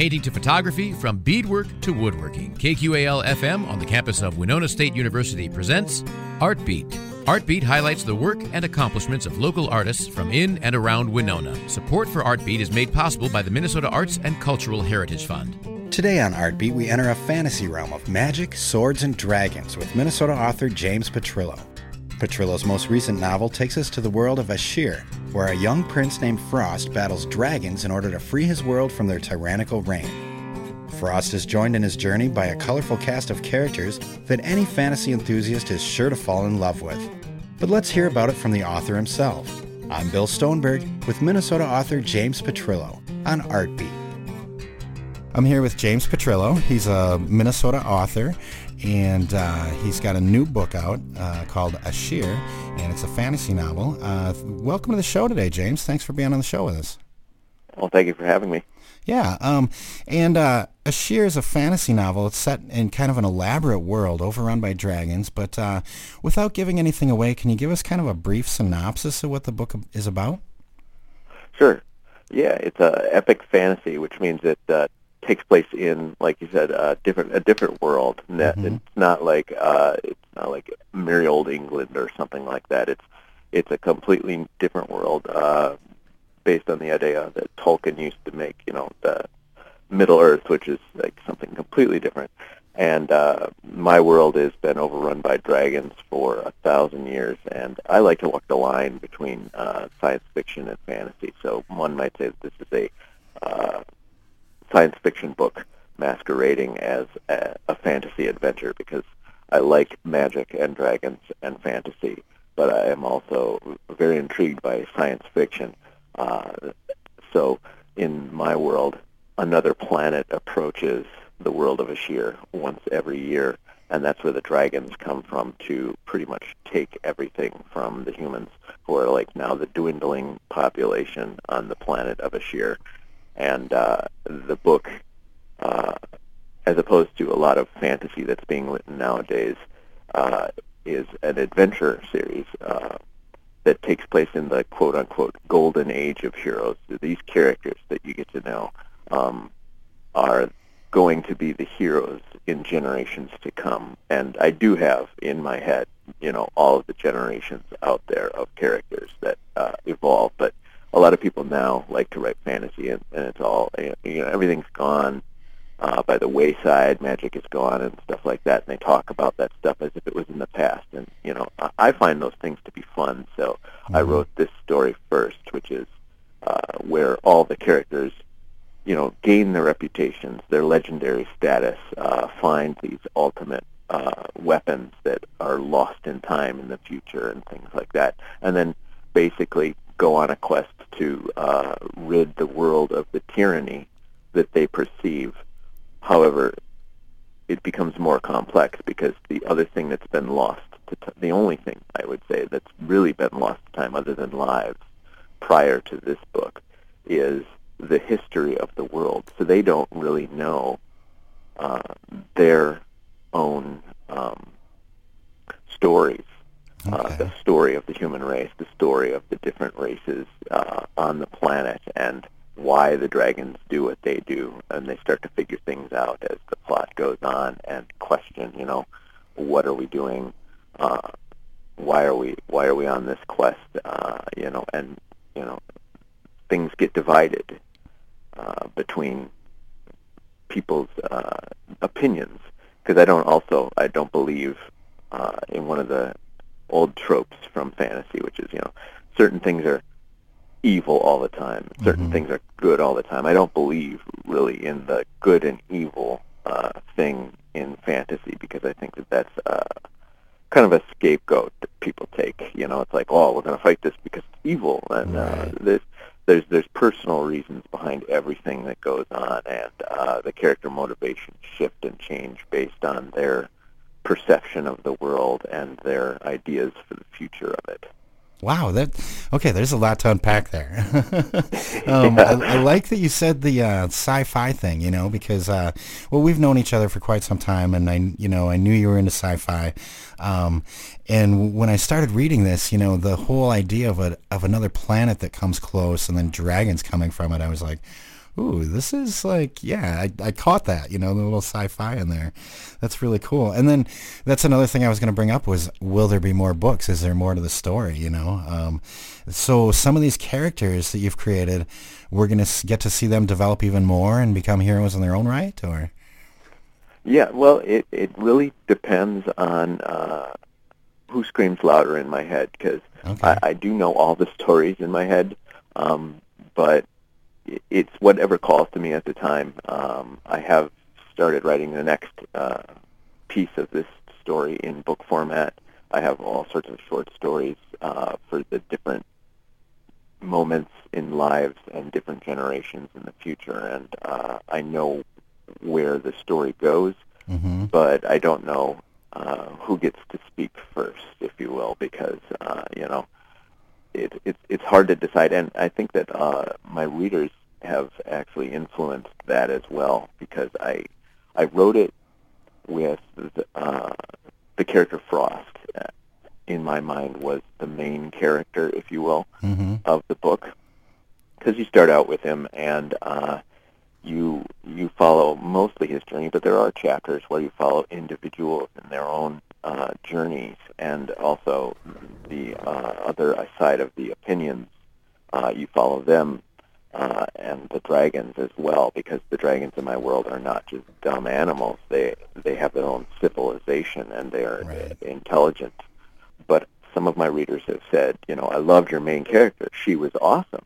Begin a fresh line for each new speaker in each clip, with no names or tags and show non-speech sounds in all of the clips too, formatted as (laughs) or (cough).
painting to photography, from beadwork to woodworking. KQAL FM on the campus of Winona State University presents Artbeat. Artbeat highlights the work and accomplishments of local artists from in and around Winona. Support for Artbeat is made possible by the Minnesota Arts and Cultural Heritage Fund.
Today on Artbeat, we enter a fantasy realm of magic, swords, and dragons with Minnesota author James Petrillo. Petrillo's most recent novel takes us to the world of Ashir, where a young prince named Frost battles dragons in order to free his world from their tyrannical reign. Frost is joined in his journey by a colorful cast of characters that any fantasy enthusiast is sure to fall in love with. But let's hear about it from the author himself. I'm Bill Stoneberg with Minnesota author James Petrillo on Artbeat. I'm here with James Petrillo. He's a Minnesota author, and uh, he's got a new book out uh, called Ashir, and it's a fantasy novel. Uh, welcome to the show today, James. Thanks for being on the show with us.
Well, thank you for having me.
Yeah, um, and uh, Ashir is a fantasy novel. It's set in kind of an elaborate world overrun by dragons, but uh, without giving anything away, can you give us kind of a brief synopsis of what the book is about?
Sure. Yeah, it's an epic fantasy, which means it uh, takes place in, like you said, a different a different world. Mm-hmm. It's not like uh, it's not like merry old England or something like that. It's it's a completely different world uh, based on the idea that Tolkien used to make. You know, the Middle Earth, which is like something completely different. And uh, my world has been overrun by dragons for a thousand years, and I like to walk the line between uh, science fiction and fantasy. So one might say that this is a uh, science fiction book masquerading as a, a fantasy adventure because I like magic and dragons and fantasy, but I am also very intrigued by science fiction. Uh, so in my world, another planet approaches the world of Ashir once every year, and that's where the dragons come from to pretty much take everything from the humans, who are like now the dwindling population on the planet of Ashir and uh, the book, uh, as opposed to a lot of fantasy that's being written nowadays, uh, is an adventure series uh, that takes place in the quote-unquote golden age of heroes. These characters that you get to know um, are going to be the heroes in generations to come. And I do have in my head, you know, all of the generations out there of characters that uh, evolve. But a lot of people now like to write fantasy, and, and it's all you know everything's gone uh, by the wayside. Magic is gone and stuff like that, and they talk about that stuff as if it was in the past. And you know, I, I find those things to be fun. So mm-hmm. I wrote this story first, which is uh, where all the characters, you know, gain their reputations, their legendary status, uh, find these ultimate uh, weapons that are lost in time in the future and things like that, and then basically go on a quest to uh, rid the world of the tyranny that they perceive. However, it becomes more complex because the other thing that's been lost, to t- the only thing I would say that's really been lost to time other than lives prior to this book, is the history of the world. So they don't really know uh, their own um, stories okay. uh, the story of the human race, the story of the different races uh, on the planet, and why the dragons do what they do. And they start to figure things out as the plot goes on and question, you know, what are we doing? Uh, why are we why are we on this quest? Uh, you know, and you know, things get divided uh, between people's uh, opinions because I don't also I don't believe uh, in one of the old tropes from fantasy, which is you know certain things are evil all the time, certain mm-hmm. things are good all the time. I don't believe really in the good and evil uh, thing in fantasy because I think that that's uh, kind of a scapegoat that people take. You know, it's like, oh, we're going to fight this because it's evil, and uh, right. uh, there's there's there's personal reasons behind everything that goes on, and uh, the character motivations shift and change based on their perception of the world and their ideas for the future of it.
Wow, that okay. There's a lot to unpack there. (laughs) um, yeah. I, I, like that you said the uh, sci-fi thing. You know, because uh, well, we've known each other for quite some time, and I, you know, I knew you were into sci-fi. Um, and when I started reading this, you know, the whole idea of a of another planet that comes close and then dragons coming from it, I was like, Ooh, this is like, yeah, I, I caught that, you know, the little sci-fi in there. That's really cool. And then that's another thing I was going to bring up was, will there be more books? Is there more to the story, you know? Um, so some of these characters that you've created, we're going to get to see them develop even more and become heroes in their own right, or?
Yeah, well, it, it really depends on uh, who screams louder in my head, because okay. I, I do know all the stories in my head, um, but it's whatever calls to me at the time. Um, I have started writing the next uh, piece of this story in book format. I have all sorts of short stories uh, for the different moments in lives and different generations in the future, and uh, I know where the story goes, mm-hmm. but I don't know uh, who gets to speak first, if you will, because uh, you know it, it, it's hard to decide. And I think that uh, my readers have actually influenced that as well because I I wrote it with the, uh, the character Frost. Uh, in my mind, was the main character, if you will, mm-hmm. of the book because you start out with him and uh, you you follow mostly his journey, but there are chapters where you follow individuals in their own uh, journeys, and also the uh, other side of the opinions. Uh, you follow them uh, and the dragons as well, because the dragons in my world are not just dumb animals. They they have their own civilization and they are right. intelligent. But some of my readers have said, you know, I loved your main character. She was awesome.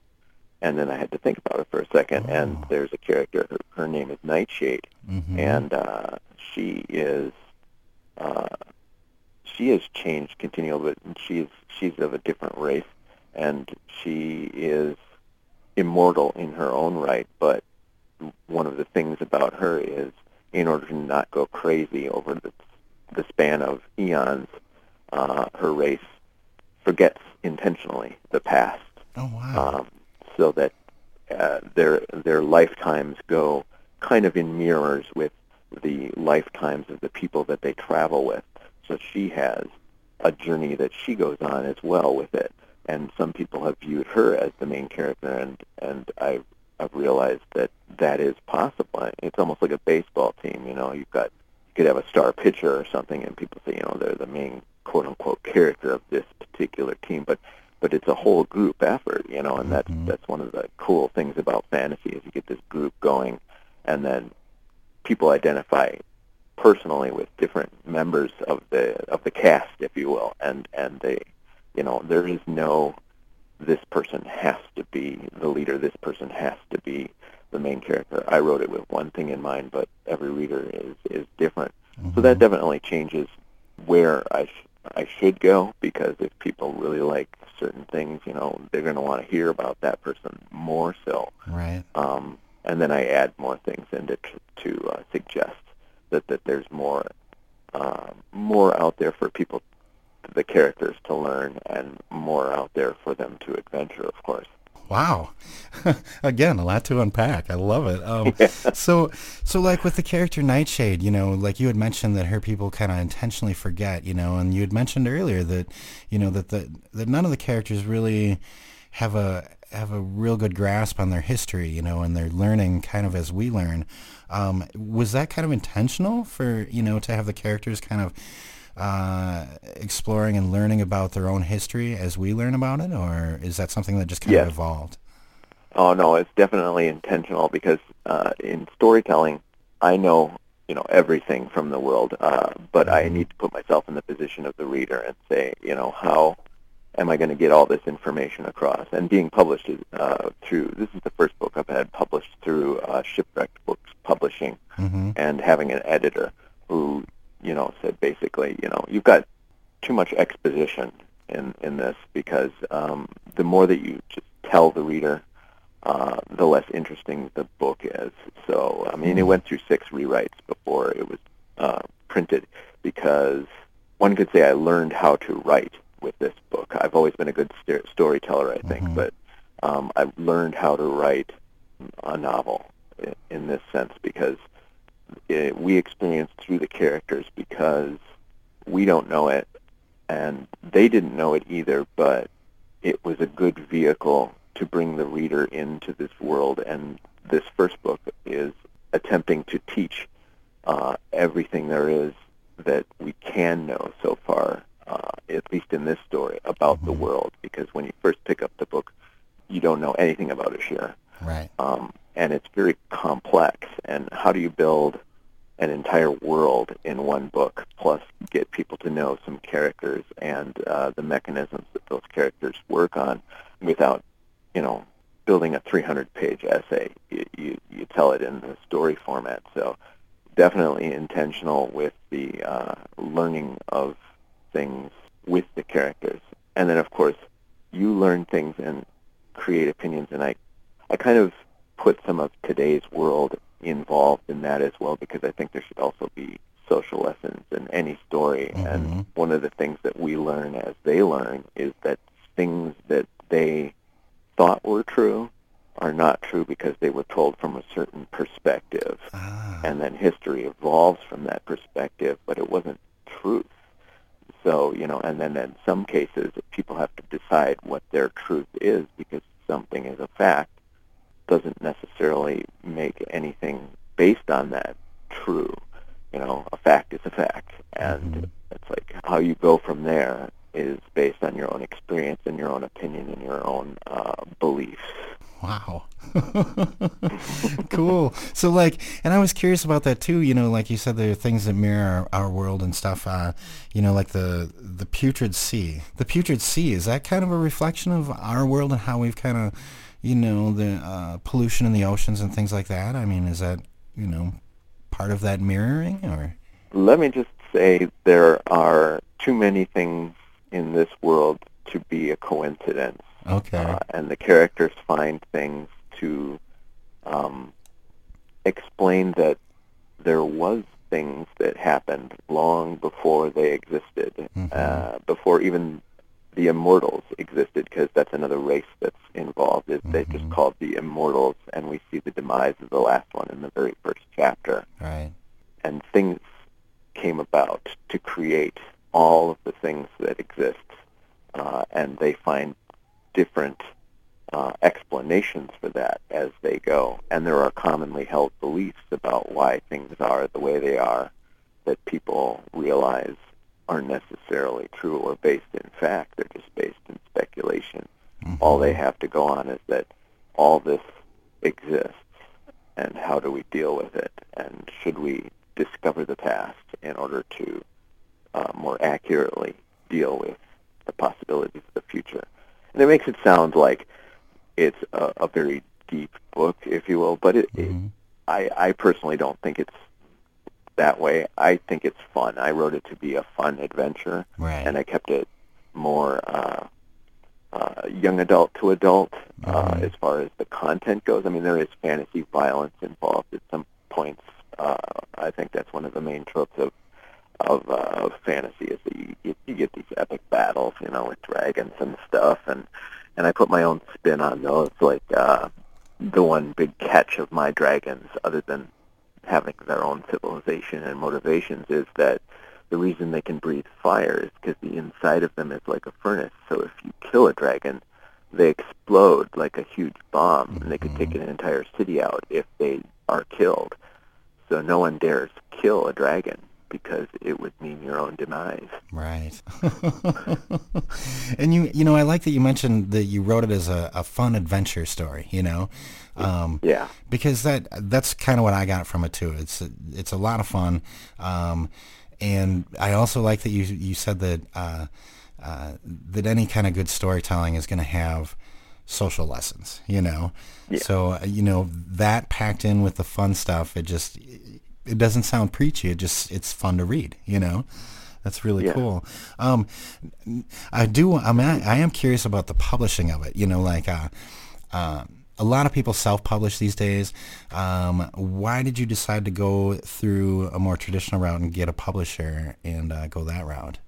And then I had to think about it for a second. Oh. And there's a character. Her, her name is Nightshade, mm-hmm. and uh, she is uh, she has changed continually, but she's she's of a different race, and she is immortal in her own right. But one of the things about her is, in order to not go crazy over the the span of eons, uh, her race forgets intentionally the past.
Oh wow!
Um, so that uh, their their lifetimes go kind of in mirrors with the lifetimes of the people that they travel with. So she has a journey that she goes on as well with it. And some people have viewed her as the main character, and and I've I've realized that that is possible. It's almost like a baseball team. You know, you've got you could have a star pitcher or something, and people say you know they're the main quote unquote character of this particular team, but but it's a whole group effort, you know, and that's mm-hmm. that's one of the cool things about fantasy is you get this group going, and then people identify personally with different members of the of the cast, if you will, and and they, you know, there is no this person has to be the leader. This person has to be the main character. I wrote it with one thing in mind, but every reader is is different. Mm-hmm. So that mm-hmm. definitely changes where I sh- I should go because if people really like certain things, you know, they're going to want to hear about that person more so.
Right.
Um, and then I add more things in to, to uh, suggest that, that there's more uh, more out there for people, the characters to learn, and more out there for them to adventure, of course.
Wow. (laughs) Again, a lot to unpack. I love it. Um, (laughs) yeah. So, so like with the character Nightshade, you know, like you had mentioned that her people kind of intentionally forget, you know, and you had mentioned earlier that, you know, that the that none of the characters really have a have a real good grasp on their history, you know, and they're learning kind of as we learn. Um, was that kind of intentional for you know to have the characters kind of uh, exploring and learning about their own history as we learn about it, or is that something that just kind
yes.
of evolved?
Oh no, it's definitely intentional because uh, in storytelling, I know you know everything from the world, uh, but mm-hmm. I need to put myself in the position of the reader and say, you know, how am I going to get all this information across? And being published uh, through this is the first book I've had published through uh, Shipwreckt Books Publishing, mm-hmm. and having an editor who you know, said basically, you know, you've got too much exposition in in this because um, the more that you just tell the reader, uh, the less interesting the book is. So, I mean, it mm-hmm. went through six rewrites before it was uh, printed because one could say I learned how to write with this book. I've always been a good st- storyteller, I think, mm-hmm. but um, I've learned how to write a novel in, in this sense because it, we experience through the characters because we don't know it and they didn't know it either, but it was a good vehicle to bring the reader into this world. And this first book is attempting to teach uh, everything there is that we can know so far, uh, at least in this story, about mm-hmm. the world. Because when you first pick up the book, you don't know anything about Ashir.
Right.
Um, and it's very complex. And how do you build an entire world in one book, plus get people to know some characters and uh, the mechanisms that those characters work on without, you know, building a 300-page essay. You, you, you tell it in the story format. So definitely intentional with the uh, learning of things with the characters. And then, of course, you learn things and create opinions. And I, I kind of put some of today's world involved in that as well because I think there should also be social lessons in any story. Mm-hmm. And one of the things that we learn as they learn is that things that they thought were true are not true because they were told from a certain perspective. Ah. And then history evolves from that perspective, but it wasn't truth. So, you know, and then in some cases, people have to decide what their truth is because something is a fact doesn't necessarily make anything based on that true. You know, a fact is a fact. And mm-hmm. it's like how you go from there is based on your own experience and your own opinion and your own uh, beliefs.
Wow. (laughs) cool. So like, and I was curious about that too. You know, like you said, there are things that mirror our, our world and stuff. Uh, you know, like the the putrid sea. The putrid sea is that kind of a reflection of our world and how we've kind of, you know, the uh, pollution in the oceans and things like that. I mean, is that you know part of that mirroring or?
Let me just say there are too many things in this world to be a coincidence.
Okay. Uh,
and the characters find things to um, explain that there was things that happened long before they existed, mm-hmm. uh, before even the immortals existed, because that's another race that's involved. Is mm-hmm. they just mm-hmm. called the immortals, and we see the demise of the last one in the very first chapter.
Right.
And things came about to create all of the things that exist, uh, and they find different uh, explanations for that as they go. And there are commonly held beliefs about why things are the way they are that people realize aren't necessarily true or based in fact. They're just based in speculation. Mm-hmm. All they have to go on is that all this exists and how do we deal with it and should we discover the past in order to uh, more accurately deal with the possibilities of the future. And it makes it sound like it's a, a very deep book, if you will, but it, mm-hmm. it, I, I personally don't think it's that way. I think it's fun. I wrote it to be a fun adventure,
right.
and I kept it more uh, uh, young adult to adult uh, mm-hmm. as far as the content goes. I mean, there is fantasy violence involved at some points. Uh, I think that's one of the main tropes of of, uh, of fantasy is that you, you, you get these epic battles, you know, with dragons and stuff, and and I put my own spin on those. Like uh, the one big catch of my dragons, other than having their own civilization and motivations, is that the reason they can breathe fire is because the inside of them is like a furnace. So if you kill a dragon, they explode like a huge bomb, and they could take mm-hmm. an entire city out if they are killed. So no one dares kill a dragon because it would mean your own demise.
Right. (laughs) and you, you know, I like that you mentioned that you wrote it as a, a fun adventure story. You know,
um, yeah,
because that that's kind of what I got from it too. It's it's a lot of fun, um, and I also like that you you said that uh, uh, that any kind of good storytelling is going to have social lessons. You know,
yeah.
so uh, you know that packed in with the fun stuff. It just it doesn't sound preachy. It just it's fun to read. You know, that's really
yeah.
cool. Um, I do. I'm I am curious about the publishing of it. You know, like uh, uh, a lot of people self-publish these days. Um, why did you decide to go through a more traditional route and get a publisher and uh, go that route?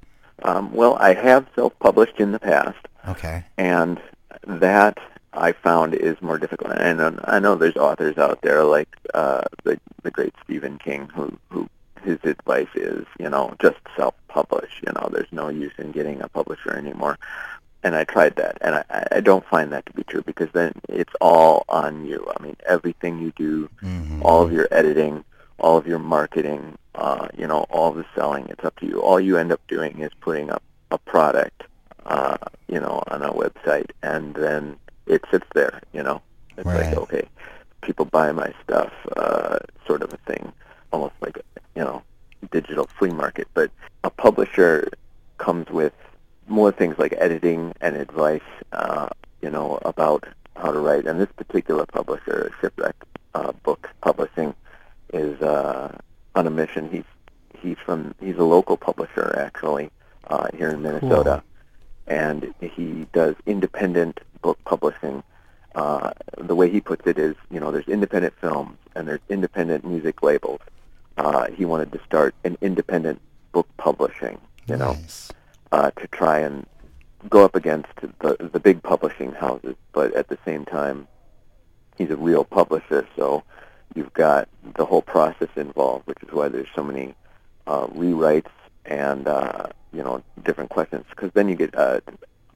Um, well, I have self-published in the past.
Okay.
And that I found is more difficult. And I know there's authors out there like uh, the the great Stephen King who who his advice is you know just self-publish. You know, there's no use in getting a publisher anymore. and I tried that, and I, I don't find that to be true because then it's all on you. I mean, everything you do, mm-hmm. all of your editing, all of your marketing, uh, you know, all the selling, it's up to you. All you end up doing is putting up a product, uh, you know, on a website, and then it sits there. You know, it's right. like okay, people buy my stuff, uh, sort of a thing, almost like you know, digital flea market. But a publisher comes with more things like editing and advice, uh, you know, about how to write. And this particular publisher, Shipwreckt uh, Books Publishing, is uh, on a mission. He's he's from he's a local publisher actually uh, here in Minnesota, cool. and he does independent book publishing. Uh, the way he puts it is, you know, there's independent films and there's independent music labels. Uh, he wanted to start an independent book publishing, you nice. know, uh, to try and go up against the the big publishing houses, but at the same time, he's a real publisher, so you've got the whole process involved, which is why there's so many uh, rewrites and uh, you know different questions. Because then you get a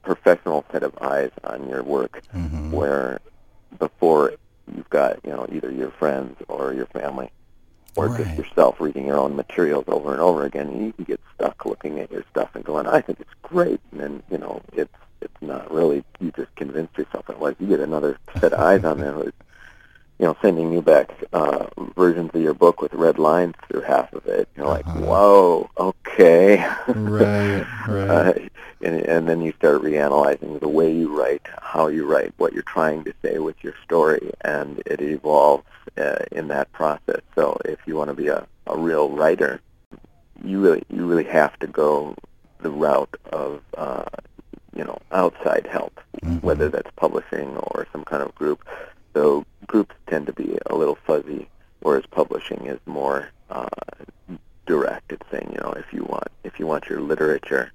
professional set of eyes on your work, mm-hmm. where before you've got you know either your friends or your family or right. just yourself reading your own materials over and over again, and you can get stuck looking at your stuff and going, "I think it's great," and then you know it's it's not really. You just convinced yourself it was. You get another set of eyes on there who's you know sending you back uh, versions of your book with red lines through half of it. You're uh-huh. like, "Whoa, okay."
right, (laughs) right. Uh,
and, and then you start reanalyzing the way you write, how you write, what you're trying to say with your story, and it evolves uh, in that process. So if you want to be a, a real writer, you really you really have to go the route of uh, you know outside help, mm-hmm. whether that's publishing or some kind of group. So groups tend to be a little fuzzy, whereas publishing is more uh, direct. It's saying you know if you want if you want your literature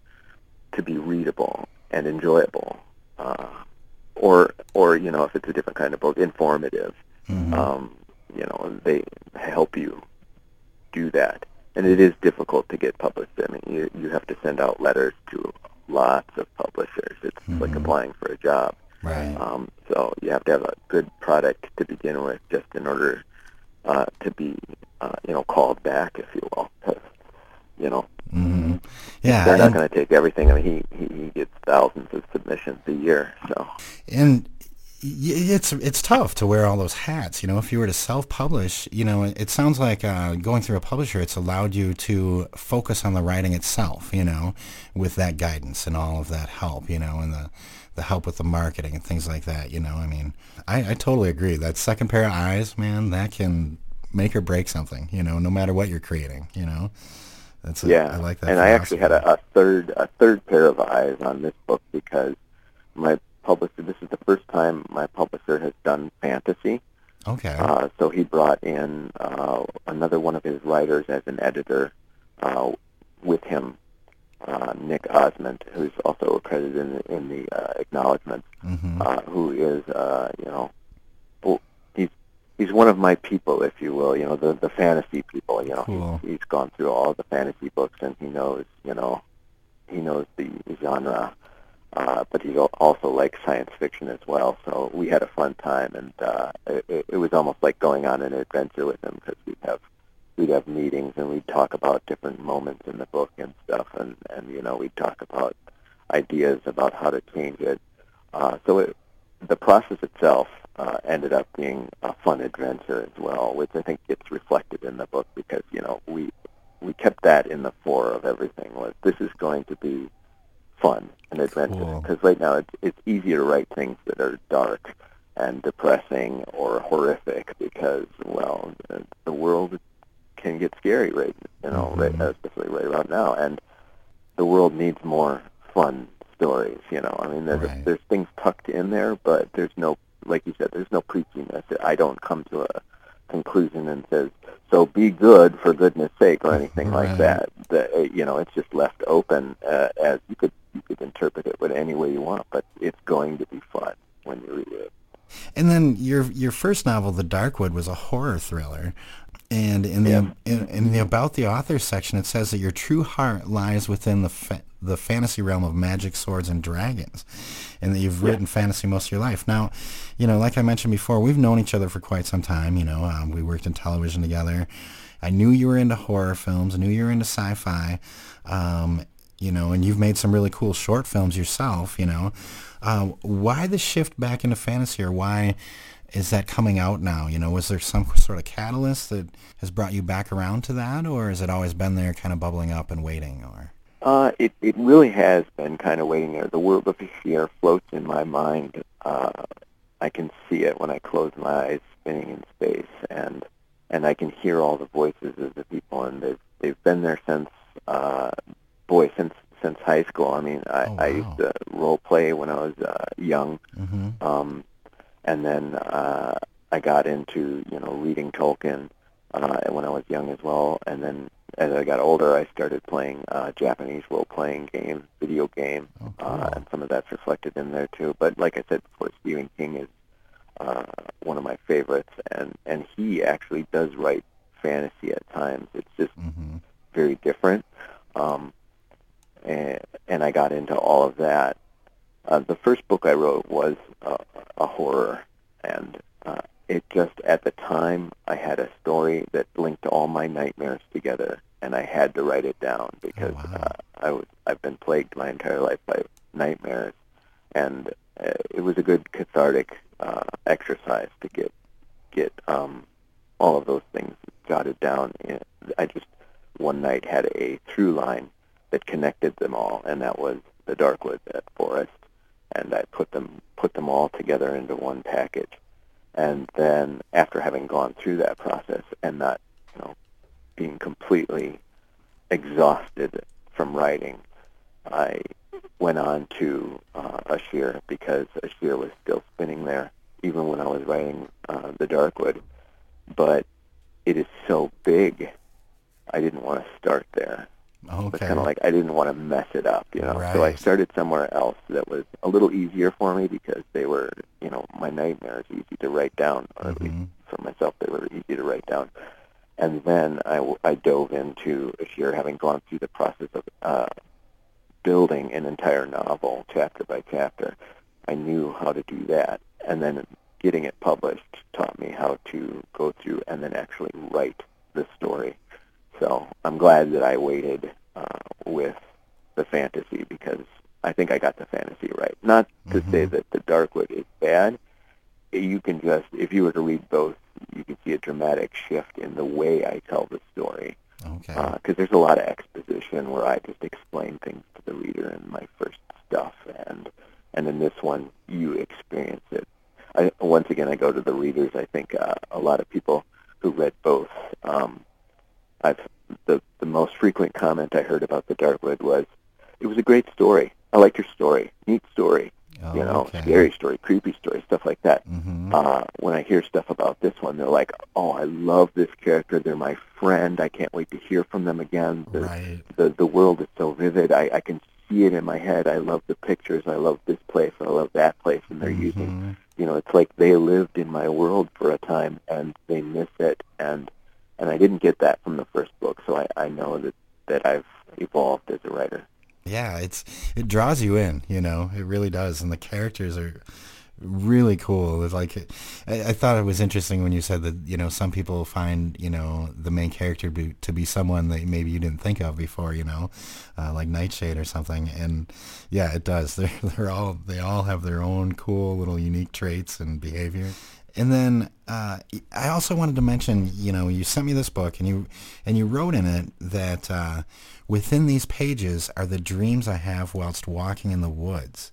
to be readable and enjoyable, uh, or or you know if it's a different kind of book, informative. Mm-hmm. Um, you know they help you do that, and it is difficult to get published. I mean, you you have to send out letters to lots of publishers. It's mm-hmm. like applying for a job.
Right.
Um, so you have to have a good product to begin with, just in order uh, to be, uh, you know, called back, if you will. You know,
Mm-hmm. Yeah,
they're not going to take everything. I mean, he, he he gets thousands of submissions a year. So
and it's it's tough to wear all those hats. You know, if you were to self-publish, you know, it sounds like uh, going through a publisher. It's allowed you to focus on the writing itself. You know, with that guidance and all of that help. You know, and the the help with the marketing and things like that. You know, I mean, I, I totally agree. That second pair of eyes, man, that can make or break something. You know, no matter what you're creating. You know.
That's a, yeah, I like that. And I actually had a, a third a third pair of eyes on this book because my publisher. This is the first time my publisher has done fantasy.
Okay.
Uh, so he brought in uh, another one of his writers as an editor uh, with him, uh, Nick Osmond, who's also credited in the, in the uh, acknowledgments, mm-hmm. uh, who is, uh, you know, he's he's one of my people, if you will. You know, the the fantasy people. You know, cool. he's, he's gone through all the fantasy books, and he knows. You know, he knows the genre. Uh, but he also likes science fiction as well. So we had a fun time, and uh, it, it was almost like going on an adventure with him because we'd have we'd have meetings and we'd talk about different moments in the book and stuff, and and you know we'd talk about ideas about how to change it. Uh, so it, the process itself uh, ended up being a fun adventure as well, which I think gets reflected in the book because you know we we kept that in the fore of everything. Was this is going to be fun and adventure because cool. right now it's it's easy to write things that are dark and depressing or horrific because well the world can get scary right you know mm-hmm. right especially right about now and the world needs more fun stories you know i mean there's right. there's things tucked in there but there's no like you said, there's no preachiness. I don't come to a conclusion and says, "So be good for goodness sake" or anything right. like that. The, uh, you know, it's just left open uh, as you could you could interpret it with any way you want, but it's going to be fun when you read it.
And then your your first novel, The Darkwood, was a horror thriller. And in the in, in, the about the author section, it says that your true heart lies within the fa- the fantasy realm of magic, swords, and dragons, and that you've written fantasy most of your life. Now, you know, like I mentioned before, we've known each other for quite some time. You know, um, we worked in television together. I knew you were into horror films. I knew you were into sci-fi. Um, you know, and you've made some really cool short films yourself. You know, uh, why the shift back into fantasy, or why? Is that coming out now? You know, was there some sort of catalyst that has brought you back around to that, or has it always been there, kind of bubbling up and waiting? Or
uh, it it really has been kind of waiting there. The world of Ashir floats in my mind. Uh, I can see it when I close my eyes, spinning in space, and and I can hear all the voices of the people, and they've they've been there since uh, boy since since high school. I mean, I, oh, wow. I used to role play when I was uh, young. Mm-hmm. Um, and then uh, I got into you know reading Tolkien uh, when I was young as well, and then as I got older, I started playing uh, Japanese role-playing game, video game, oh, cool. uh, and some of that's reflected in there too. But like I said before, Stephen King is uh, one of my favorites, and and he actually does write fantasy at times. It's just mm-hmm. very different, um, and and I got into all of that. Uh, the first book I wrote was uh, a horror, and uh, it just at the time I had a story that linked all my nightmares together, and I had to write it down because oh, wow. uh, I was I've been plagued my entire life by nightmares, and uh, it was a good cathartic uh, exercise to get get um, all of those things jotted down. I just one night had a through line that connected them all, and that was the Darkwood Forest and I put them put them all together into one package. And then after having gone through that process and not, you know, being completely exhausted from writing, I went on to uh, Ashir because Ashir was still spinning there even when I was writing uh, The Darkwood. But it is so big, I didn't want to start there.
Okay.
But kind of like I didn't want to mess it up, you know. Right. So I started somewhere else that was a little easier for me because they were, you know, my nightmares easy to write down, or at mm-hmm. least for myself they were easy to write down. And then I, I dove into Ashir, having gone through the process of uh, building an entire novel, chapter by chapter. I knew how to do that, and then getting it published taught me how to go through and then actually write the story so I'm glad that I waited uh, with the fantasy because I think I got the fantasy right. Not to mm-hmm. say that the Darkwood is bad. You can just, if you were to read both, you can see a dramatic shift in the way I tell the story.
Okay.
Because uh, there's a lot of exposition where I just explain things to the reader in my first stuff, and and in this one you experience it. I, once again, I go to the readers. I think uh, a lot of people who read both um, I've the the most frequent comment I heard about the Darkwood was, "It was a great story. I like your story. Neat story. Oh, you know, okay. scary story, creepy story, stuff like that." Mm-hmm. Uh, when I hear stuff about this one, they're like, "Oh, I love this character. They're my friend. I can't wait to hear from them again. The
right.
the, the world is so vivid. I, I can see it in my head. I love the pictures. I love this place. I love that place, and they're mm-hmm. using." You know, it's like they lived in my world for a time and they miss it, and and I didn't get that from the first book, so I, I know that that I've evolved as a writer.
Yeah, it's it draws you in, you know, it really does, and the characters are really cool. It's like I, I, thought it was interesting when you said that you know some people find you know the main character be, to be someone that maybe you didn't think of before, you know, uh, like Nightshade or something. And yeah, it does. (laughs) They're they're all they all have their own cool little unique traits and behavior. And then uh, I also wanted to mention, you know, you sent me this book, and you and you wrote in it that uh, within these pages are the dreams I have whilst walking in the woods,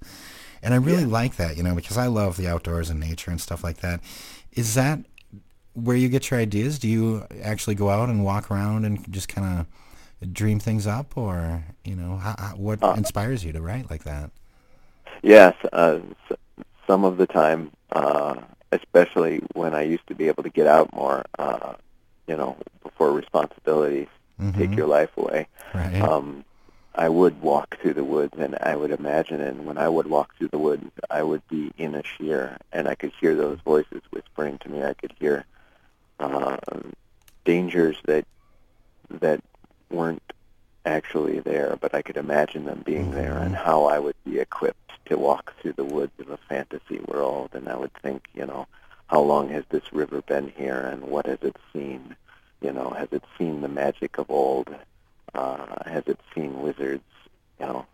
and I really yeah. like that, you know, because I love the outdoors and nature and stuff like that. Is that where you get your ideas? Do you actually go out and walk around and just kind of dream things up, or you know, how, how, what uh, inspires you to write like that?
Yes, uh, some of the time. Especially when I used to be able to get out more, uh, you know, before responsibilities mm-hmm. take your life away.
Right.
Um, I would walk through the woods, and I would imagine, and when I would walk through the woods, I would be in Ashir, and I could hear those voices whispering to me. I could hear uh, dangers that that weren't actually there, but I could imagine them being mm-hmm. there, and how I would be equipped to walk through the woods of a fantasy world. And I would think, you know, how long has this river been here, and what has it seen? You know, has it seen the magic of old? Uh, has it seen wizards? You know,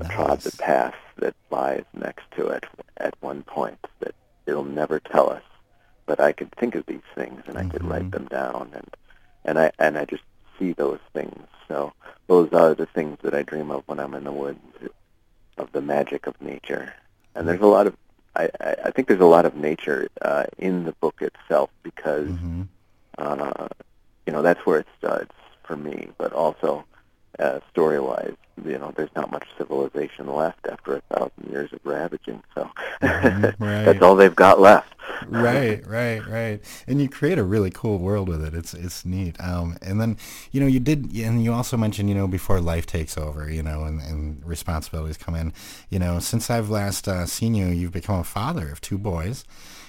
nice. trod the path that lies next to it at one point that it'll never tell us. But I could think of these things, and mm-hmm. I could write mm-hmm. them down, and and I and I just see those things. So those are the things that I dream of when I'm in the woods, of the magic of nature. And there's a lot of, I, I think there's a lot of nature uh, in the book itself because, mm-hmm. uh, you know, that's where it starts for me. But also, uh, story-wise, you know, there's not much civilization left after a thousand years of ravaging. So mm-hmm. (laughs) right. that's all they've got left.
right, right, right. And you create a really cool world with it. It's it's neat. Um, and then you know you did, and you also mentioned you know before life takes over, you know, and, and responsibilities come in. You know, since I've last uh, seen you, you've become a father of two boys.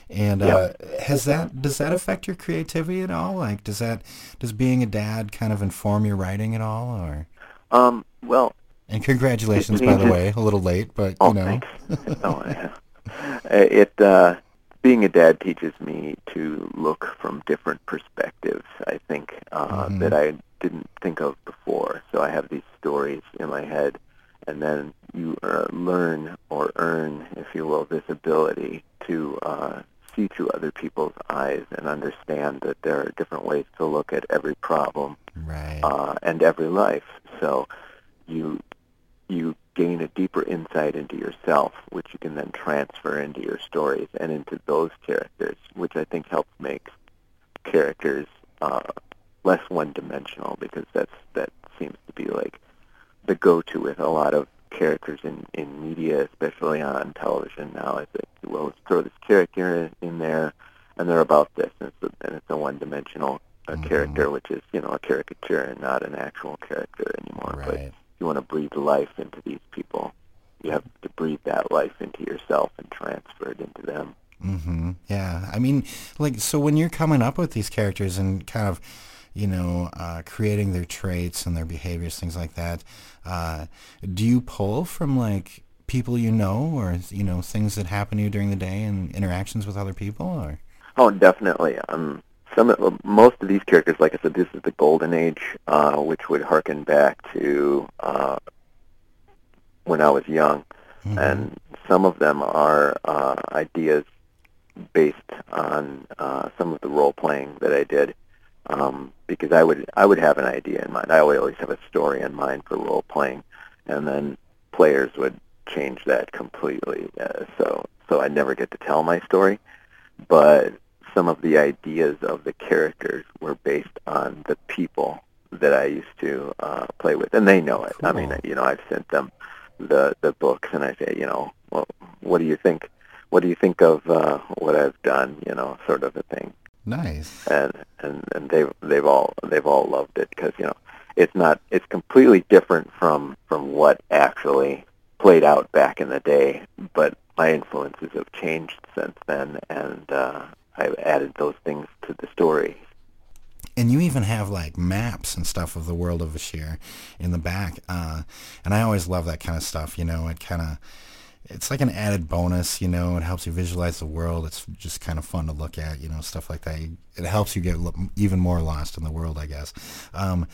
And uh, has that does that affect your creativity at all? Like, does that does being a dad kind of inform your writing at all, or?
Um, well.
And congratulations, by the (laughs) way. A little late, but
oh,
you know.
Thanks. (laughs) oh, yeah. It uh, being a dad teaches me to look from different perspectives. I think uh, mm-hmm. that I didn't think of before. So I have these stories in my head, and then you uh, learn or earn, if you will, this ability to uh, see through other people's eyes and understand that there are different ways to look at every problem
right.
uh, and every life. So you you gain a deeper insight into yourself, which you can then transfer into your stories and into those characters, which I think helps make characters uh, less one-dimensional because that's that seems to be like the go-to with a lot of characters in, in media, especially on television now. I think, well, let's throw this character in, in there, and they're about this, and it's a, and it's a one-dimensional uh, mm-hmm. character, which is, you know, a caricature and not an actual character anymore.
Right.
But you want to breathe life into these people. You have to breathe that life into yourself and transfer it into them.
Mm-hmm. Yeah. I mean, like, so when you're coming up with these characters and kind of, you know, uh, creating their traits and their behaviors, things like that, uh, do you pull from like people you know or, you know, things that happen to you during the day and interactions with other people or?
Oh, definitely. Um, some of, most of these characters, like I said, this is the golden age, uh, which would harken back to uh, when I was young, mm-hmm. and some of them are uh, ideas based on uh, some of the role playing that I did. Um, because I would I would have an idea in mind. I would always have a story in mind for role playing, and then players would change that completely. Uh, so so I never get to tell my story, but some of the ideas of the characters were based on the people that I used to uh, play with, and they know it. Cool. I mean, you know, I've sent them the the books, and I say, you know, well, what do you think? What do you think of uh, what I've done? You know, sort of a thing.
Nice.
And and and they've they've all they've all loved it because you know it's not it's completely different from from what actually played out back in the day, but my influences have changed since then, and uh, I've added those things to the story.
And you even have like maps and stuff of the world of Ashir in the back, uh, and I always love that kind of stuff. You know, it kind of it's like an added bonus. You know, it helps you visualize the world. It's just kind of fun to look at. You know, stuff like that. It helps you get even more lost in the world, I guess. Um,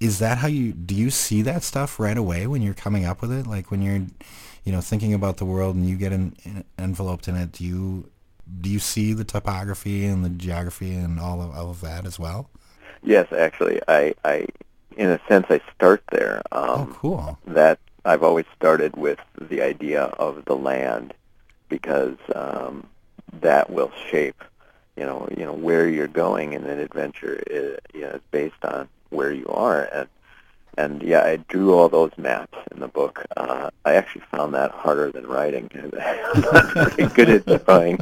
is that how you do? You see that stuff right away when you're coming up with it, like when you're, you know, thinking about the world and you get an, an enveloped in it. Do you do you see the topography and the geography and all of, all of that as well?
Yes, actually, I, I, in a sense, I start there.
Um, oh, cool.
That I've always started with the idea of the land because um, that will shape, you know, you know where you're going in an adventure is, you know, is based on where you are, and and yeah, I drew all those maps in the book. Uh, I actually found that harder than writing. I'm (laughs) not pretty good at drawing,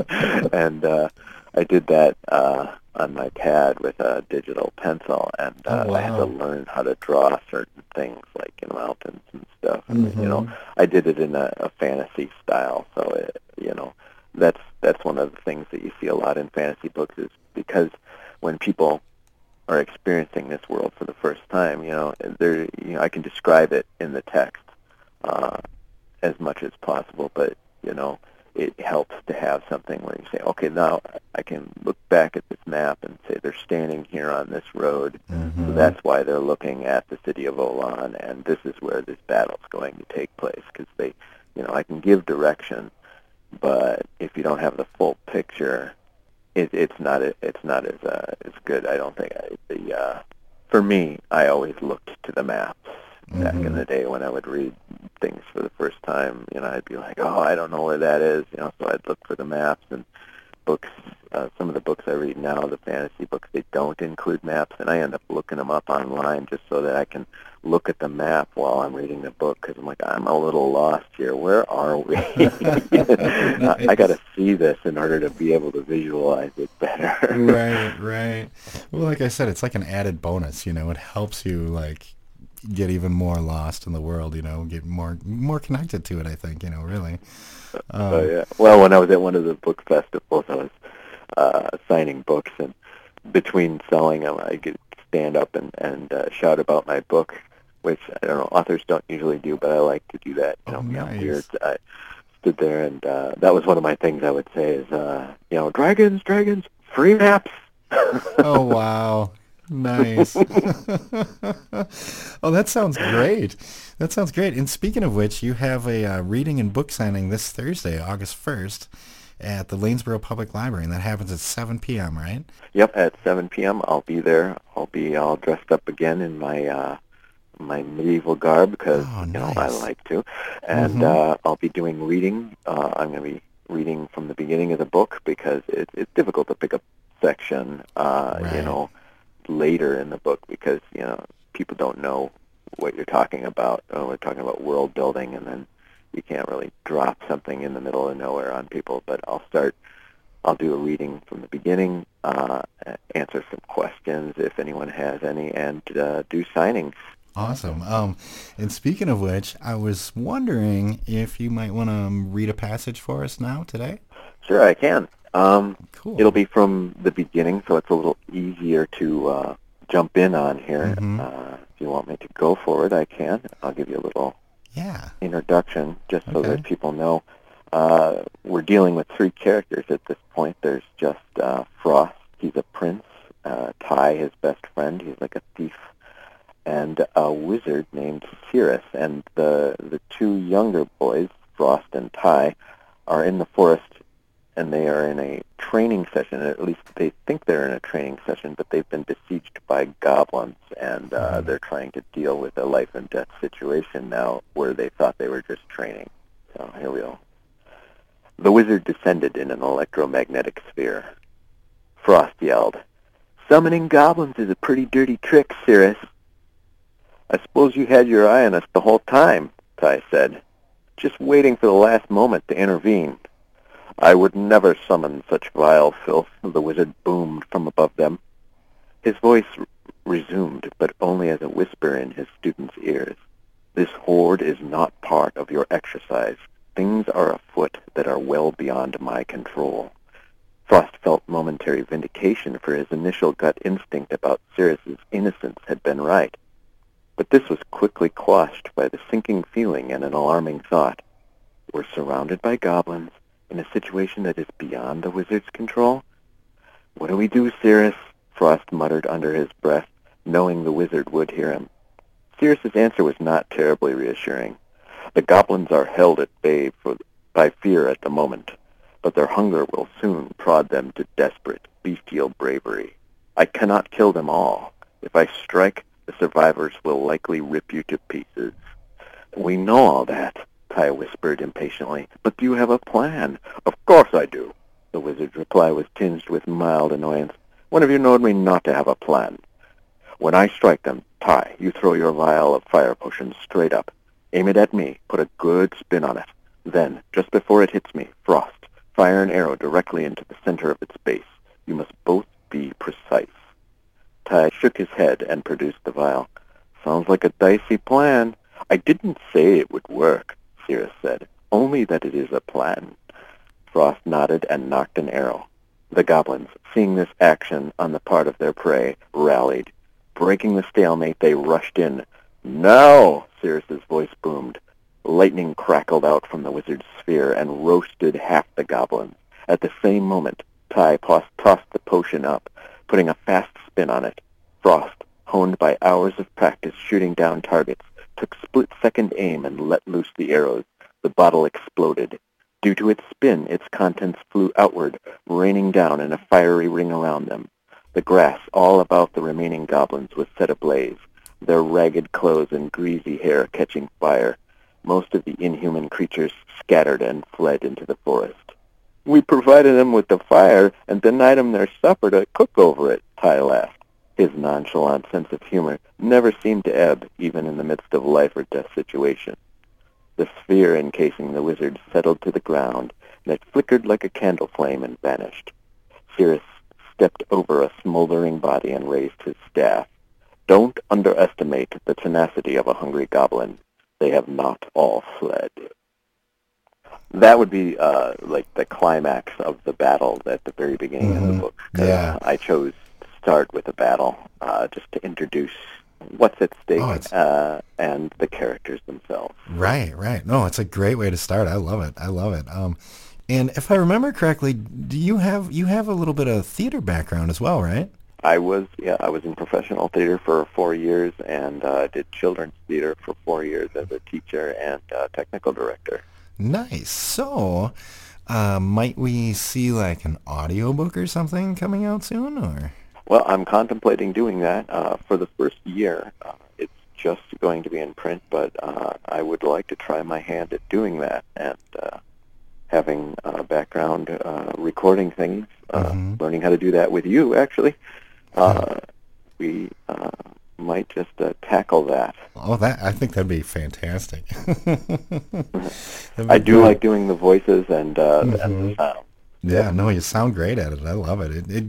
and uh, I did that uh, on my pad with a digital pencil, and uh,
oh, wow.
I had to learn how to draw certain things like in mountains and stuff.
Mm-hmm.
You know, I did it in a, a fantasy style, so it, you know, that's that's one of the things that you see a lot in fantasy books is because when people are experiencing this world for the first time. You know, there, you know, I can describe it in the text uh, as much as possible, but you know, it helps to have something where you say, okay, now I can look back at this map and say they're standing here on this road. Mm-hmm. So that's why they're looking at the city of Olan, and this is where this battle's going to take place. Because they, you know, I can give direction, but if you don't have the full picture, it, it's not it's not as uh, as good. I don't think I, the uh, for me, I always looked to the maps mm-hmm. back in mm-hmm. the day when I would read things for the first time. You know, I'd be like, oh, I don't know where that is. You know, so I'd look for the maps and books. Uh, some of the books I read now, the fantasy books, they don't include maps, and I end up looking them up online just so that I can look at the map while I'm reading the book because I'm like, I'm a little lost here. Where are we? (laughs) I, I got to see this in order to be able to visualize it better.
right, (laughs) right. Well, like I said, it's like an added bonus. You know, it helps you like get even more lost in the world. You know, get more more connected to it. I think. You know, really. (laughs)
Um, oh yeah. Well, when I was at one of the book festivals, I was uh, signing books, and between selling them, I could stand up and and uh, shout about my book which I don't know authors don't usually do, but I like to do that. You
oh,
know,
nice.
weird. I stood there, and uh, that was one of my things. I would say is, uh, you know, dragons, dragons, free maps. (laughs)
oh wow, nice. (laughs) (laughs) oh, that sounds great. That sounds great. And speaking of which, you have a uh, reading and book signing this Thursday, August first at the Lanesboro Public Library, and that happens at 7 p.m., right?
Yep, at 7 p.m. I'll be there. I'll be all dressed up again in my uh, my medieval garb because
oh,
you
know
I like to, and
mm-hmm.
uh, I'll be doing reading. Uh, I'm going to be reading from the beginning of the book because it, it's difficult to pick a section, uh,
right.
you know, later in the book because you know people don't know what you're talking about. Oh, we're talking about world building, and then you can't really drop something in the middle of nowhere on people. But I'll start. I'll do a reading from the beginning, uh, answer some questions if anyone has any, and uh, do signings
Awesome. Um, and speaking of which, I was wondering if you might want to read a passage for us now today.
Sure, I can. Um,
cool.
It'll be from the beginning, so it's a little easier to uh, jump in on here.
Mm-hmm.
Uh, if you want me to go for it, I can. I'll give you a little
yeah
introduction just so
okay.
that people know. Uh, we're dealing with three characters at this point. There's just uh, Frost. He's a prince. Uh, Ty, his best friend. He's like a thief and a wizard named Cirrus. And the the two younger boys, Frost and Ty, are in the forest, and they are in a training session. At least they think they're in a training session, but they've been besieged by goblins, and uh, mm-hmm. they're trying to deal with a life and death situation now, where they thought they were just training. So here we go. The wizard descended in an electromagnetic sphere. Frost yelled, Summoning goblins is a pretty dirty trick, Cirrus. I suppose you had your eye on us the whole time, Ty said, just waiting for the last moment to intervene. I would never summon such vile filth, the wizard boomed from above them. His voice resumed, but only as a whisper in his students' ears. This horde is not part of your exercise. Things are afoot that are well beyond my control. Frost felt momentary vindication for his initial gut instinct about Cirrus's innocence had been right. But this was quickly quashed by the sinking feeling and an alarming thought. We're surrounded by goblins in a situation that is beyond the wizard's control? What do we do, Cirrus? Frost muttered under his breath, knowing the wizard would hear him. Cirrus's answer was not terribly reassuring. The goblins are held at bay for, by fear at the moment, but their hunger will soon prod them to desperate, bestial bravery. I cannot kill them all. If I strike, the survivors will likely rip you to pieces. We know all that, Ty whispered impatiently. But do you have a plan? Of course I do. The wizard's reply was tinged with mild annoyance. When have you known me not to have a plan? When I strike them, Ty, you throw your vial of fire potion straight up. Aim it at me. Put a good spin on it. Then, just before it hits me, Frost, fire an arrow directly into the center of its base. You must both be precise. Ty shook his head and produced the vial. Sounds like a dicey plan. I didn't say it would work, Cirrus said. Only that it is a plan. Frost nodded and nocked an arrow. The goblins, seeing this action on the part of their prey, rallied. Breaking the stalemate, they rushed in. Now, Cirrus's voice boomed. Lightning crackled out from the wizard's sphere and roasted half the goblins. At the same moment, Ty tossed the potion up, putting a fast spin on it. Frost, honed by hours of practice shooting down targets, took split-second aim and let loose the arrows. The bottle exploded. Due to its spin, its contents flew outward, raining down in a fiery ring around them. The grass all about the remaining goblins was set ablaze, their ragged clothes and greasy hair catching fire. Most of the inhuman creatures scattered and fled into the forest. We provided them with the fire and denied them their supper to cook over it, Ty laughed. His nonchalant sense of humor never seemed to ebb, even in the midst of a life or death situations. The sphere encasing the wizard settled to the ground, and it flickered like a candle flame and vanished. Cirrus stepped over a smoldering body and raised his staff. Don't underestimate the tenacity of a hungry goblin. They have not all fled. That would be uh, like the climax of the battle at the very beginning mm-hmm. of the mm-hmm. book.
Yeah.
I chose start with a battle uh, just to introduce what's at stake oh, uh, and the characters themselves.
Right, right. No, it's a great way to start. I love it. I love it. Um, and if I remember correctly, do you have you have a little bit of theater background as well, right?
I was yeah I was in professional theater for four years and uh, did children's theater for four years as a teacher and uh, technical director.
Nice. So, uh, might we see like an audiobook or something coming out soon, or?
Well, I'm contemplating doing that uh, for the first year. Uh, it's just going to be in print, but uh, I would like to try my hand at doing that and uh, having a background uh, recording things, uh, mm-hmm. learning how to do that with you, actually. Uh, we uh, might just uh, tackle that.
Oh, that I think that'd be fantastic. (laughs)
that'd be I do great. like doing the voices and, uh, mm-hmm. and the sound.
Yeah, no, you sound great at it. I love it. It, it.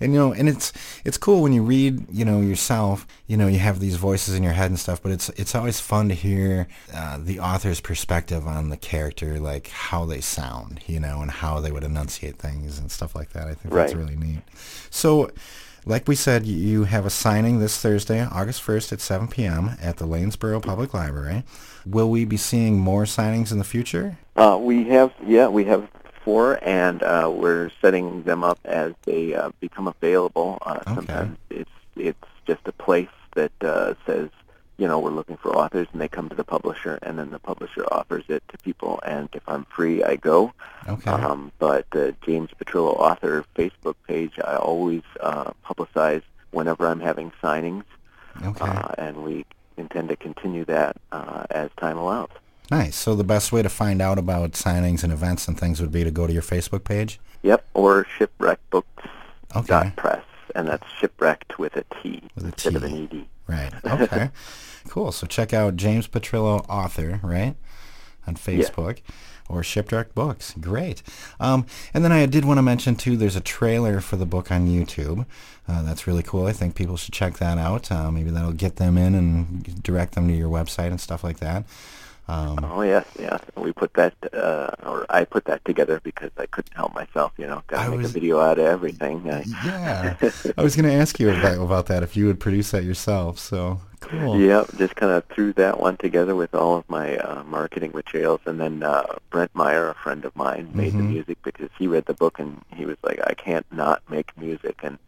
And you know, and it's it's cool when you read, you know, yourself. You know, you have these voices in your head and stuff. But it's it's always fun to hear uh, the author's perspective on the character, like how they sound, you know, and how they would enunciate things and stuff like that. I think
right.
that's really neat. So, like we said, you have a signing this Thursday, August 1st at 7 p.m. at the Lanesboro Public Library. Will we be seeing more signings in the future?
Uh, we have, yeah, we have four, and uh, we're setting them up as they uh, become available. Uh,
okay.
Sometimes it's it's just a place that uh, says you know, we're looking for authors, and they come to the publisher, and then the publisher offers it to people. And if I'm free, I go.
Okay.
Um, but the James Petrillo author Facebook page, I always uh, publicize whenever I'm having signings.
Okay.
Uh, and we intend to continue that uh, as time allows.
Nice. So the best way to find out about signings and events and things would be to go to your Facebook page?
Yep, or Shipwreckt Books.
Okay.
Press, and that's shipwrecked with a
T
with a instead T. of an ED.
Right. Okay. (laughs) cool. So check out James Petrillo, author, right, on Facebook. Yeah. Or Shipwreckt Books. Great. Um, and then I did want to mention, too, there's a trailer for the book on YouTube. Uh, that's really cool. I think people should check that out. Uh, maybe that'll get them in and direct them to your website and stuff like that.
Um, oh yes, yes. We put that, uh, or I put that together because I couldn't help myself. You know, got to make was, a video out of everything. (laughs)
yeah, (laughs) I was going to ask you about, about that if you would produce that yourself. So cool.
Yep, just kind of threw that one together with all of my uh, marketing materials, and then uh, Brent Meyer, a friend of mine, made mm-hmm. the music because he read the book and he was like, "I can't not make music," and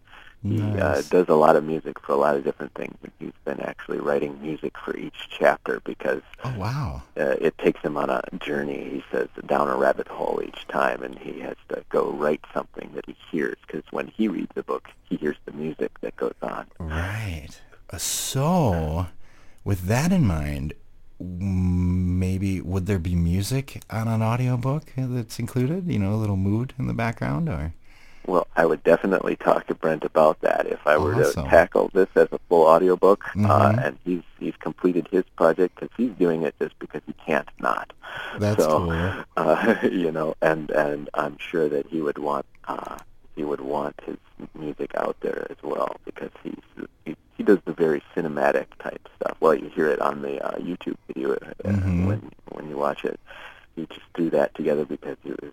he nice. uh, does a lot of music for a lot of different things, and he's been actually writing music for each chapter because
oh wow,
uh, it takes him on a journey. He says down a rabbit hole each time, and he has to go write something that he hears because when he reads a book, he hears the music that goes on.
Right. Uh, so, with that in mind, maybe would there be music on an audiobook that's included? You know, a little mood in the background, or
well, I would definitely talk to Brent about that if I were awesome. to tackle this as a full audiobook. Uh, mm-hmm. Uh, and he's he's completed his project because he's doing it just because he can't not.
That's
so,
cool. (laughs)
Uh, you know, and and I'm sure that he would want uh, he would want his music out there as well because he's he, he does the very cinematic type stuff. Well, you hear it on the uh, YouTube video uh, mm-hmm. when when you watch it. He just threw that together because he was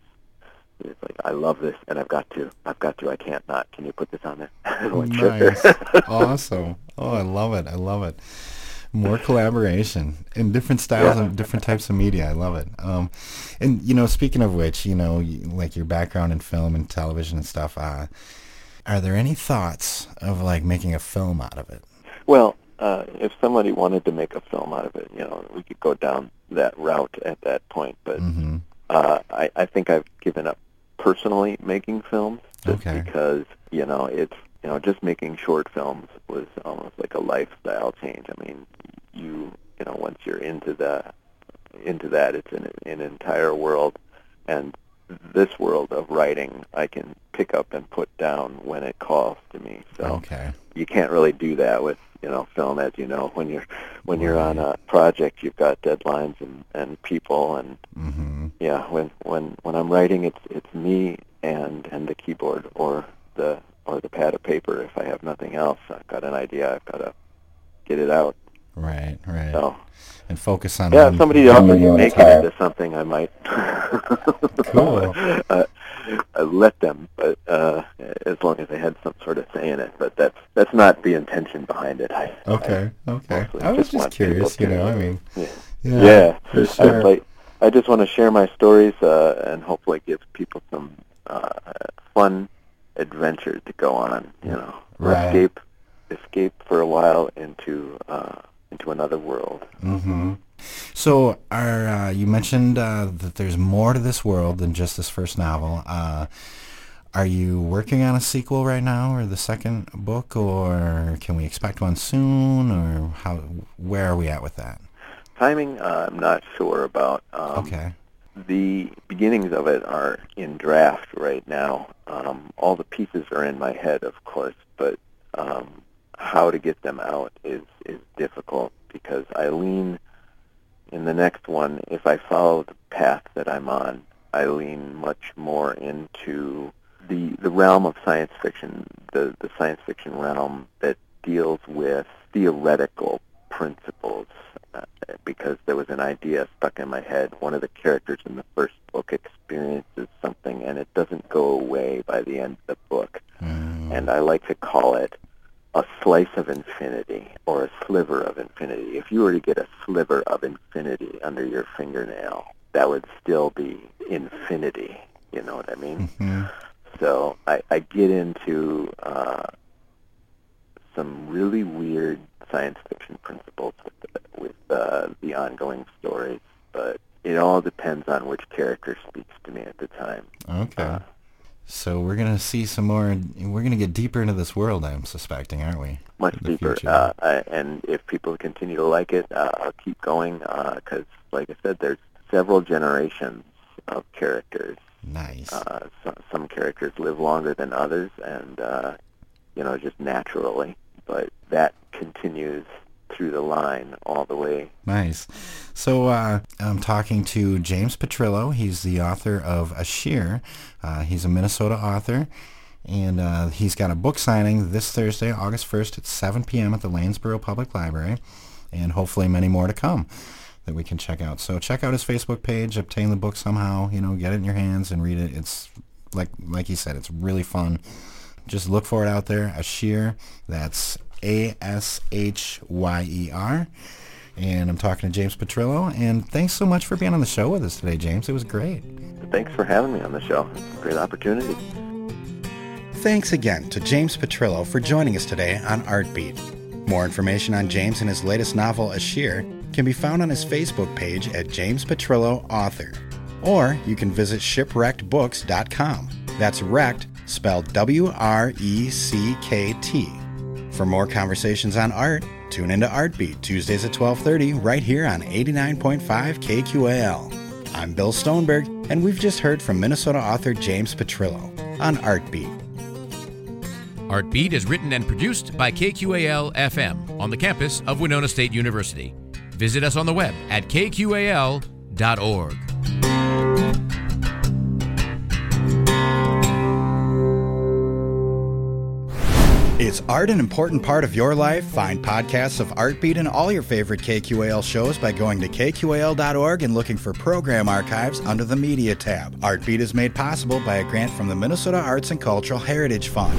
it's like I love this, and I've got to, I've got to. I can't not. Can you put this on there? (laughs) like,
nice. (laughs) awesome. Oh, I love it. I love it. More collaboration in different styles yeah. and different types of media. I love it. Um, and you know, speaking of which, you know, like your background in film and television and stuff. Uh, are there any thoughts of like making a film out of it?
Well, uh, if somebody wanted to make a film out of it, you know, we could go down that route at that point. But mm-hmm. uh, I, I think I've given up personally making films just okay. because you know it's you know just making short films was almost like a lifestyle change. I mean, you you know once you're into the into that, it's an, an entire world, and this world of writing I can pick up and put down when it calls to me. So
okay.
you can't really do that with you know film as you know when you're when you're on a project you've got deadlines and and people and mm-hmm. Yeah when when when I'm writing it's it's me and and the keyboard or the or the pad of paper if I have nothing else I've got an idea I've got to get it out
right right so and focus on
yeah if somebody else is making it into something I might (laughs)
cool
uh, I let them, but uh, as long as they had some sort of say in it. But that's that's not the intention behind it. I,
okay, I okay. I was just, just curious, you know. I mean,
yeah, yeah, yeah for sure. I, like, I just want to share my stories uh, and hopefully give people some uh, fun adventure to go on. You know,
right.
escape escape for a while into uh, into another world.
Mm-hmm. So, are uh, you mentioned uh, that there's more to this world than just this first novel? Uh, are you working on a sequel right now, or the second book, or can we expect one soon, or how? Where are we at with that?
Timing, uh, I'm not sure about.
Um, okay.
The beginnings of it are in draft right now. Um, all the pieces are in my head, of course, but um, how to get them out is is difficult because I lean in the next one, if I follow the path that I'm on, I lean much more into the the realm of science fiction, the the science fiction realm that deals with theoretical principles. Because there was an idea stuck in my head. One of the characters in the first book experiences something, and it doesn't go away by the end of the book. Mm. And I like to call it a slice of infinity or a sliver of infinity. If you were to get a sliver of infinity under your fingernail, that would still be infinity. You know what I mean? Mm-hmm. So I, I get into uh, some really weird science fiction principles with the, with uh, the ongoing stories, but it all depends on which character speaks to me at the time.
Okay. Uh, so we're gonna see some more. We're gonna get deeper into this world. I'm suspecting, aren't we?
Much deeper. Uh, and if people continue to like it, uh, I'll keep going because, uh, like I said, there's several generations of characters.
Nice.
Uh, so, some characters live longer than others, and uh, you know, just naturally. But that continues through the line all the way.
Nice. So uh, I'm talking to James Petrillo. He's the author of Ashir. Uh, he's a Minnesota author. And uh, he's got a book signing this Thursday, August 1st at 7 p.m. at the Lanesboro Public Library. And hopefully many more to come that we can check out. So check out his Facebook page, obtain the book somehow, you know, get it in your hands and read it. It's like like he said, it's really fun. Just look for it out there. Ashir, that's a S H Y E R. And I'm talking to James Petrillo. And thanks so much for being on the show with us today, James. It was great.
Thanks for having me on the show. It's a great opportunity.
Thanks again to James Petrillo for joining us today on Artbeat. More information on James and his latest novel, Ashir, can be found on his Facebook page at James Petrillo Author. Or you can visit shipwrecktbooks.com. That's wrecked, spelled W R E C K T. For more conversations on art, tune into Artbeat Tuesdays at 12:30 right here on 89.5 KQAL. I'm Bill Stoneberg, and we've just heard from Minnesota author James Petrillo on Artbeat.
Artbeat is written and produced by KQAL FM on the campus of Winona State University. Visit us on the web at kqal.org.
Is art an important part of your life? Find podcasts of Artbeat and all your favorite KQAL shows by going to kqal.org and looking for program archives under the Media tab. Artbeat is made possible by a grant from the Minnesota Arts and Cultural Heritage Fund.